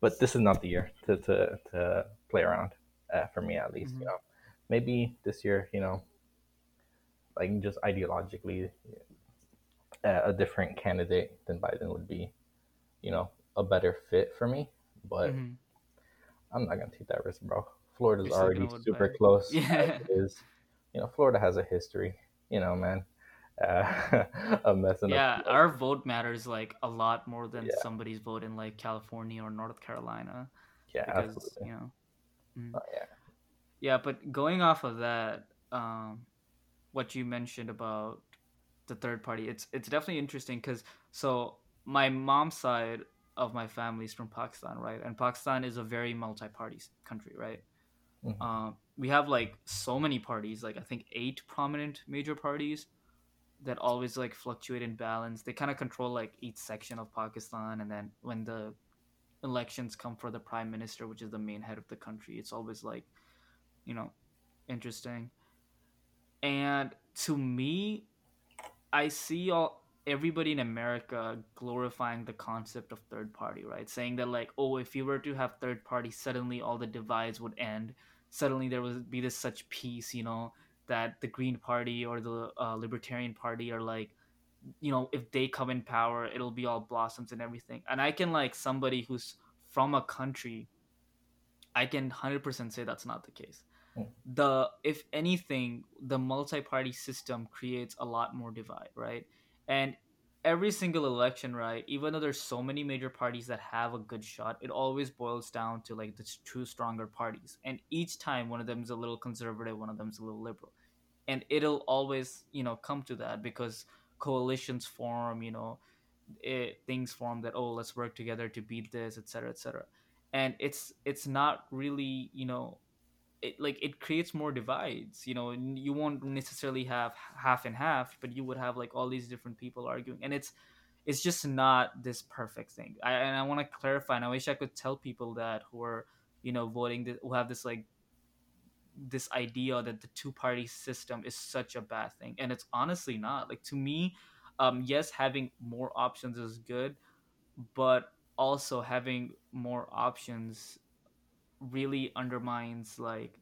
but this is not the year to to, to play around uh, for me, at least. Mhm. You know, maybe this year, you know, like just ideologically, uh, a different candidate than Biden would be, you know, a better fit for me. But Mhm. I'm not gonna take that risk, bro. Florida's You're already super Biden. close. Yeah. it is. You know, Florida has a history. You know, man. Uh, a mess and yeah a our vote matters like a lot more than Yeah. somebody's vote in like california or north carolina yeah, because absolutely. you know Mhm. Oh, yeah. Yeah, but going off of that, um, what you mentioned about the third party, it's it's definitely interesting because so my mom's side of my family is from Pakistan, right? And Pakistan is a very multi-party country, right? Mhm. Um, we have like so many parties, like I think eight prominent major parties that always like fluctuate in balance. They kind of control like each section of Pakistan, and then when the elections come for the prime minister, which is the main head of the country, it's always like, you know, interesting. And to me, I see all everybody in America glorifying the concept of third party, right? Saying that like, oh, if you were to have third party, suddenly all the divides would end. Suddenly there would be this such peace, you know, that the Green Party or the uh, Libertarian Party are like, you know, if they come in power, it'll be all blossoms and everything. And I can like somebody who's from a country, I can hundred percent say that's not the case. The if anything, the multi-party system creates a lot more divide, right? And every single election, right, even though there's so many major parties that have a good shot, it always boils down to like the two stronger parties. And each time one of them is a little conservative, one of them is a little liberal. And it'll always, you know, come to that because coalitions form, you know, it, things form that oh, let's work together to beat this, etc., etc. And it's it's not really, you know, it like it creates more divides you know you won't necessarily have half and half but you would have like all these different people arguing and it's it's just not this perfect thing. I, and i want to clarify and i wish i could tell people that who are you know voting th- who have this like this idea that the two party system is such a bad thing and it's honestly not. Like to me um yes having more options is good but also having more options really undermines like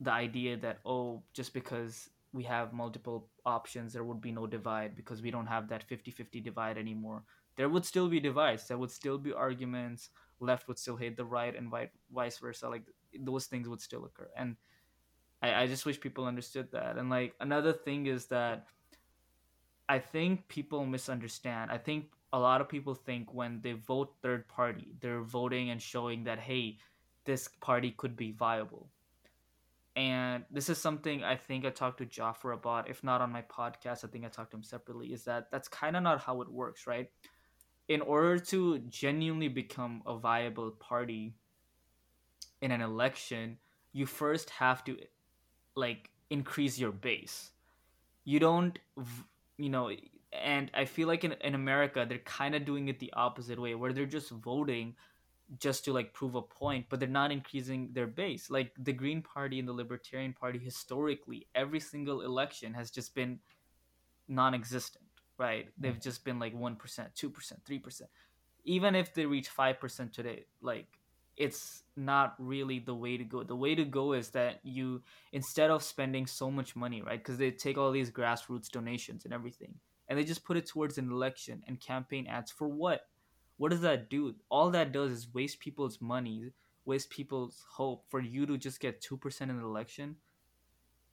the idea that oh just because we have multiple options there would be no divide because we don't have that 50-50 divide anymore. There would still be divides. There would still be arguments. Left would still hate the right and vice versa. Like those things would still occur. And I, I just wish people understood that. And like another thing is that i think people misunderstand. I think a lot of people think when they vote third party they're voting and showing that hey this party could be viable. And this is something I think I talked to Jaffer about, if not on my podcast, I think I talked to him separately, is that that's kind of not how it works, right? In order to genuinely become a viable party in an election, you first have to like increase your base. You don't, you know, and I feel like in, in America they're kind of doing it the opposite way, where they're just voting just to like prove a point, but they're not increasing their base. Like the Green Party and the Libertarian Party, historically, every single election has just been non-existent, right? They've mm. just been like one percent, two percent, three percent. Even if they reach five percent today, like it's not really the way to go. The way to go is that you instead of spending so much money, right? Because they take all these grassroots donations and everything, and they just put it towards an election and campaign ads for what? What does that do? All that does is waste people's money, waste people's hope for you to just get two percent in an election.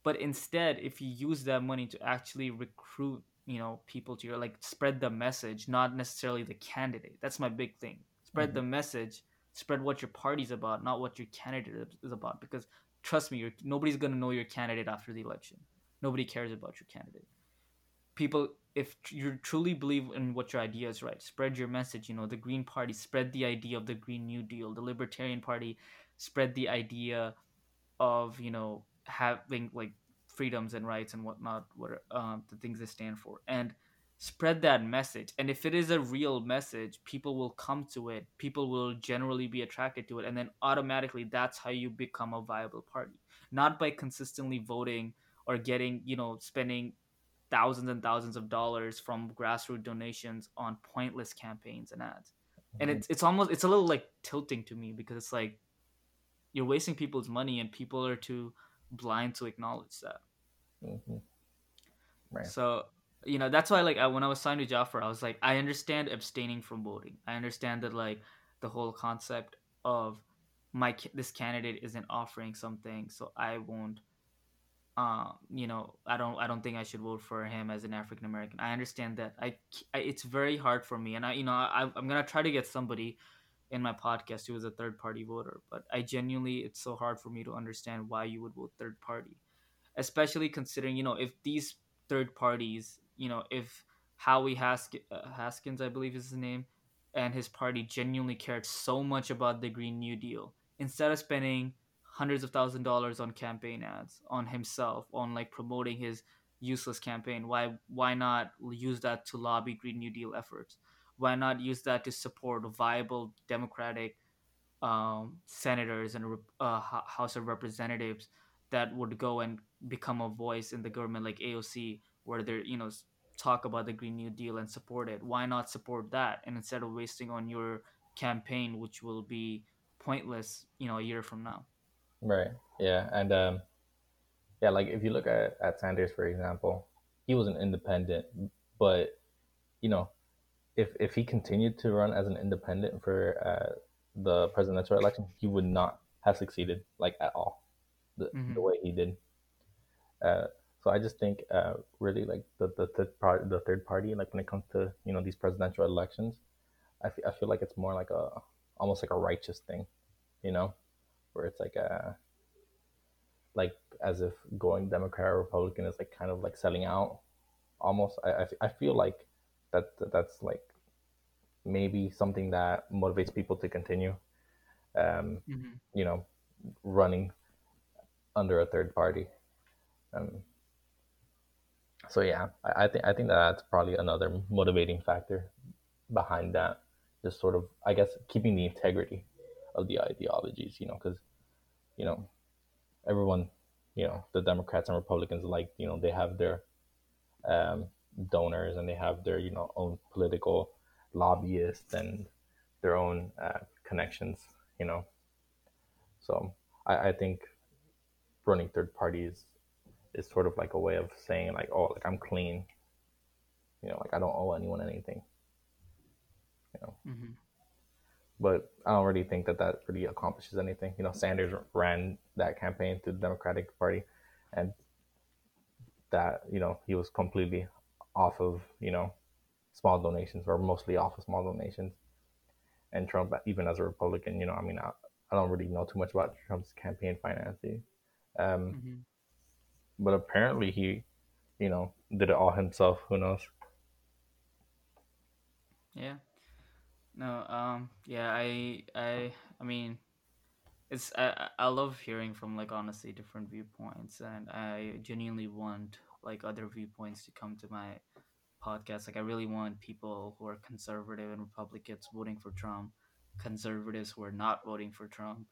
But instead, if you use that money to actually recruit, you know, people to your like spread the message, not necessarily the candidate. That's my big thing. Spread mm-hmm. the message spread what your party's about, not what your candidate is about. Because trust me, nobody's gonna know your candidate after the election. Nobody cares about your candidate. People, if you truly believe in what your idea is right, spread your message. You know, the Green Party spread the idea of the Green New Deal. The Libertarian Party spread the idea of you know having like freedoms and rights and whatnot, what um, the things they stand for, and spread that message and if it is a real message people will come to it people will generally be attracted to it and then automatically that's how you become a viable party not by consistently voting or getting you know spending thousands and thousands of dollars from grassroots donations on pointless campaigns and ads and it's it's almost it's a little like tilting to me because it's like you're wasting people's money and people are too blind to acknowledge that mm-hmm. right so you know that's why like I, when I was signed to Jaffer, I was like I understand abstaining from voting. I understand that like the whole concept of my this candidate isn't offering something, so I won't. Um, you know, I don't. I don't think I should vote for him as an African American. I understand that. I, I, it's very hard for me, and I, you know, I, I'm gonna try to get somebody in my podcast who is a third party voter, but I genuinely, it's so hard for me to understand why you would vote third party, especially considering, you know, if these third parties you know, if Howie Hask- uh, Haskins, I believe is his name, and his party genuinely cared so much about the Green New Deal, instead of spending hundreds of thousand dollars on campaign ads on himself, on like promoting his useless campaign, why why not use that to lobby Green New Deal efforts? Why not use that to support viable Democratic um, senators and uh, House of Representatives that would go and become a voice in the government, like AOC, where they're you know talk about the green new deal and support it? Why not support that? And instead of wasting on your campaign which will be pointless you know a year from now right. Yeah and um yeah like if you look at, at sanders for example he was an independent but you know if if he continued to run as an independent for uh, the presidential election he would not have succeeded like at all the, mm-hmm. the way he did. Uh, so I just think uh, really like the, the third part, the third party, like when it comes to you know these presidential elections, I, f- I feel like it's more like a almost like a righteous thing, you know, where it's like a like as if going Democrat or Republican is like kind of like selling out, almost. I, I, I feel like that that's like maybe something that motivates people to continue, um, mm-hmm. you know, running under a third party. Um, so yeah, I, I think I think that that's probably another motivating factor behind that. Just sort of, I guess, keeping the integrity of the ideologies, you know, because you know, everyone, you know, the Democrats and Republicans, like you know, they have their um, donors and they have their you know own political lobbyists and their own uh, connections, you know. So I, I think running third parties is sort of like a way of saying like, oh, like I'm clean. You know, like I don't owe anyone anything. You know. Mm-hmm. But I don't really think that that really accomplishes anything. You know, Sanders ran that campaign to the Democratic Party, and that you know he was completely off of you know small donations or mostly off of small donations. And Trump, even as a Republican, you know, I mean, I, I don't really know too much about Trump's campaign financing. Um, mm-hmm but apparently he, you know, did it all himself. Who knows? Yeah. No. Um. Yeah. I. I. I mean, it's. I. I love hearing from like honestly different viewpoints, and I genuinely want like other viewpoints to come to my podcast. Like I really want people who are conservative and Republicans voting for Trump, conservatives who are not voting for Trump,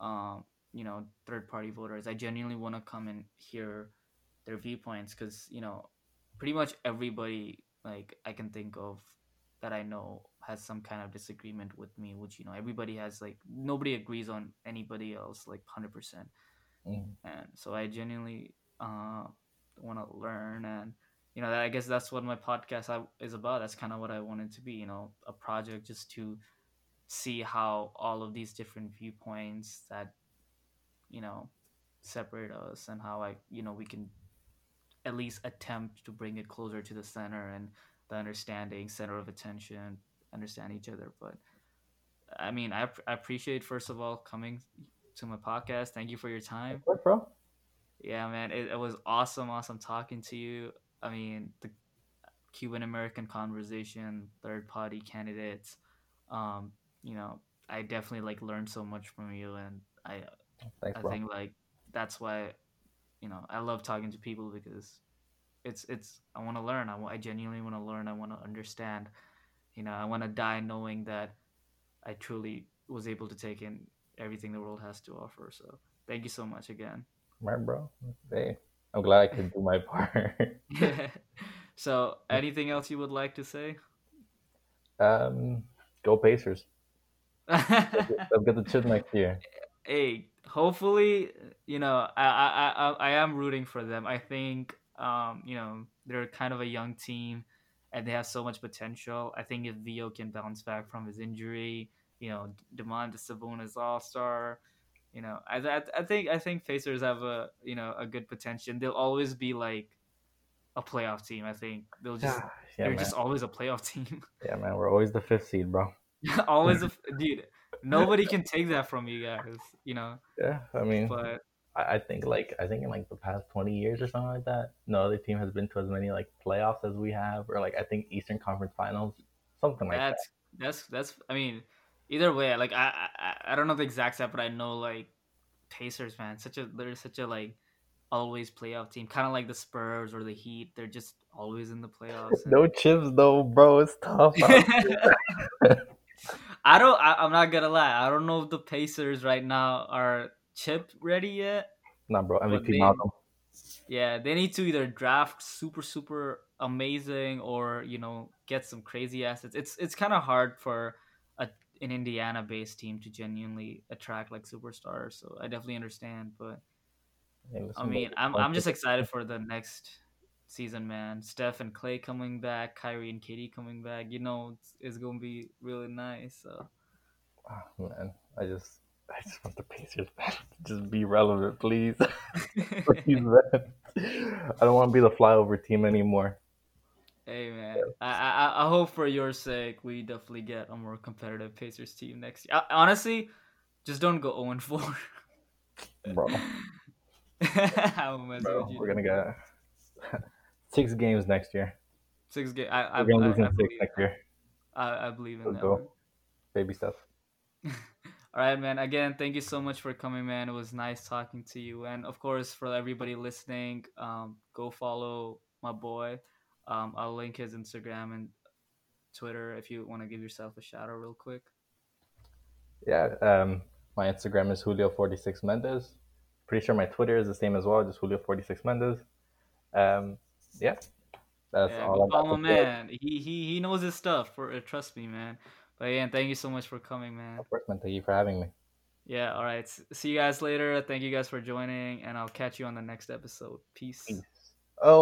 um, you know, third party voters. I genuinely want to come and hear their viewpoints because you know, pretty much everybody like I can think of that I know has some kind of disagreement with me, which you know everybody has like nobody agrees on anybody else like hundred percent, Mm. and so I genuinely uh, want to learn and you know I guess that's what my podcast is about. That's kind of what I wanted to be, you know, a project just to see how all of these different viewpoints that you know separate us and how I you know we can at least attempt to bring it closer to the center and the understanding center of attention understand each other but i mean i, I appreciate first of all coming to my podcast thank you for your time What, bro? yeah man it, it was awesome awesome talking to you i mean the cuban american conversation third party candidates um you know i definitely like learned so much from you and i Thanks, I bro. think like that's why you know I love talking to people because it's it's I want to learn. I, I genuinely want to learn. I want to understand. You know, I want to die knowing that I truly was able to take in everything the world has to offer. So thank you so much again. Right, bro. Hey, I'm glad I could do my part. so anything else you would like to say? um, go Pacers. i've got the chip next year. hey, hopefully, you know, I, I I I am rooting for them. I think, um, you know, they're kind of a young team, and they have so much potential. I think if Vio can bounce back from his injury, you know, Domantas Sabonis All Star, you know, I, I I think I think Pacers have a you know a good potential. They'll always be like a playoff team. I think they'll just yeah, they're man. just always a playoff team. Yeah, man. We're always the fifth seed, bro. always a dude. Nobody can take that from you guys, you know. Yeah, I mean, But I, I think like I think in like the past twenty years or something like that, no other team has been to as many like playoffs as we have, or like I think Eastern Conference Finals, something like that. that's that's that's. I mean, either way, like I I, I don't know the exact stat, but I know like Pacers, man, such a they're such a like always playoff team, kind of like the Spurs or the Heat. They're just always in the playoffs. that. No chips though, bro. It's tough. I don't. I, I'm not gonna lie. I don't know if the Pacers right now are chip ready yet. nah, bro. MVP Malcolm. Yeah, they need to either draft super super amazing or you know get some crazy assets. It's it's kind of hard for a an Indiana based team to genuinely attract like superstars. So I definitely understand, but I mean, I'm I'm just excited for the next season, man. Steph and Clay coming back, Kyrie and KD coming back. You know, it's, it's gonna be really nice. So Ah, man, I just I just want the Pacers to just be relevant, please. please. I don't want to be the flyover team anymore. Hey man, I, I I hope for your sake we definitely get a more competitive Pacers team next year. I, honestly, just don't go 0 4. Bro, I'm messing bro, you. we're gonna get six games next year. six game. I I, We're gonna I, lose in six believe, next year. I, I believe in Let's that. go. Baby stuff. All right, man. Again, thank you so much for coming, man. It was nice talking to you, and of course, for everybody listening, um, go follow my boy. Um, I'll link his Instagram and Twitter if you want to give yourself a shout out real quick. Yeah, um, my Instagram is Julio46 Mendez. Pretty sure my Twitter is the same as well, just Julio46 Mendez. Um, yeah, that's yeah, all go I got. follow to my say. man. He he he knows his stuff. For uh, trust me, man. But yeah, thank you so much for coming, man. Of course, man. Thank you for having me. Yeah, all right. See you guys later. Thank you guys for joining, and I'll catch you on the next episode. Peace. Peace. Oh,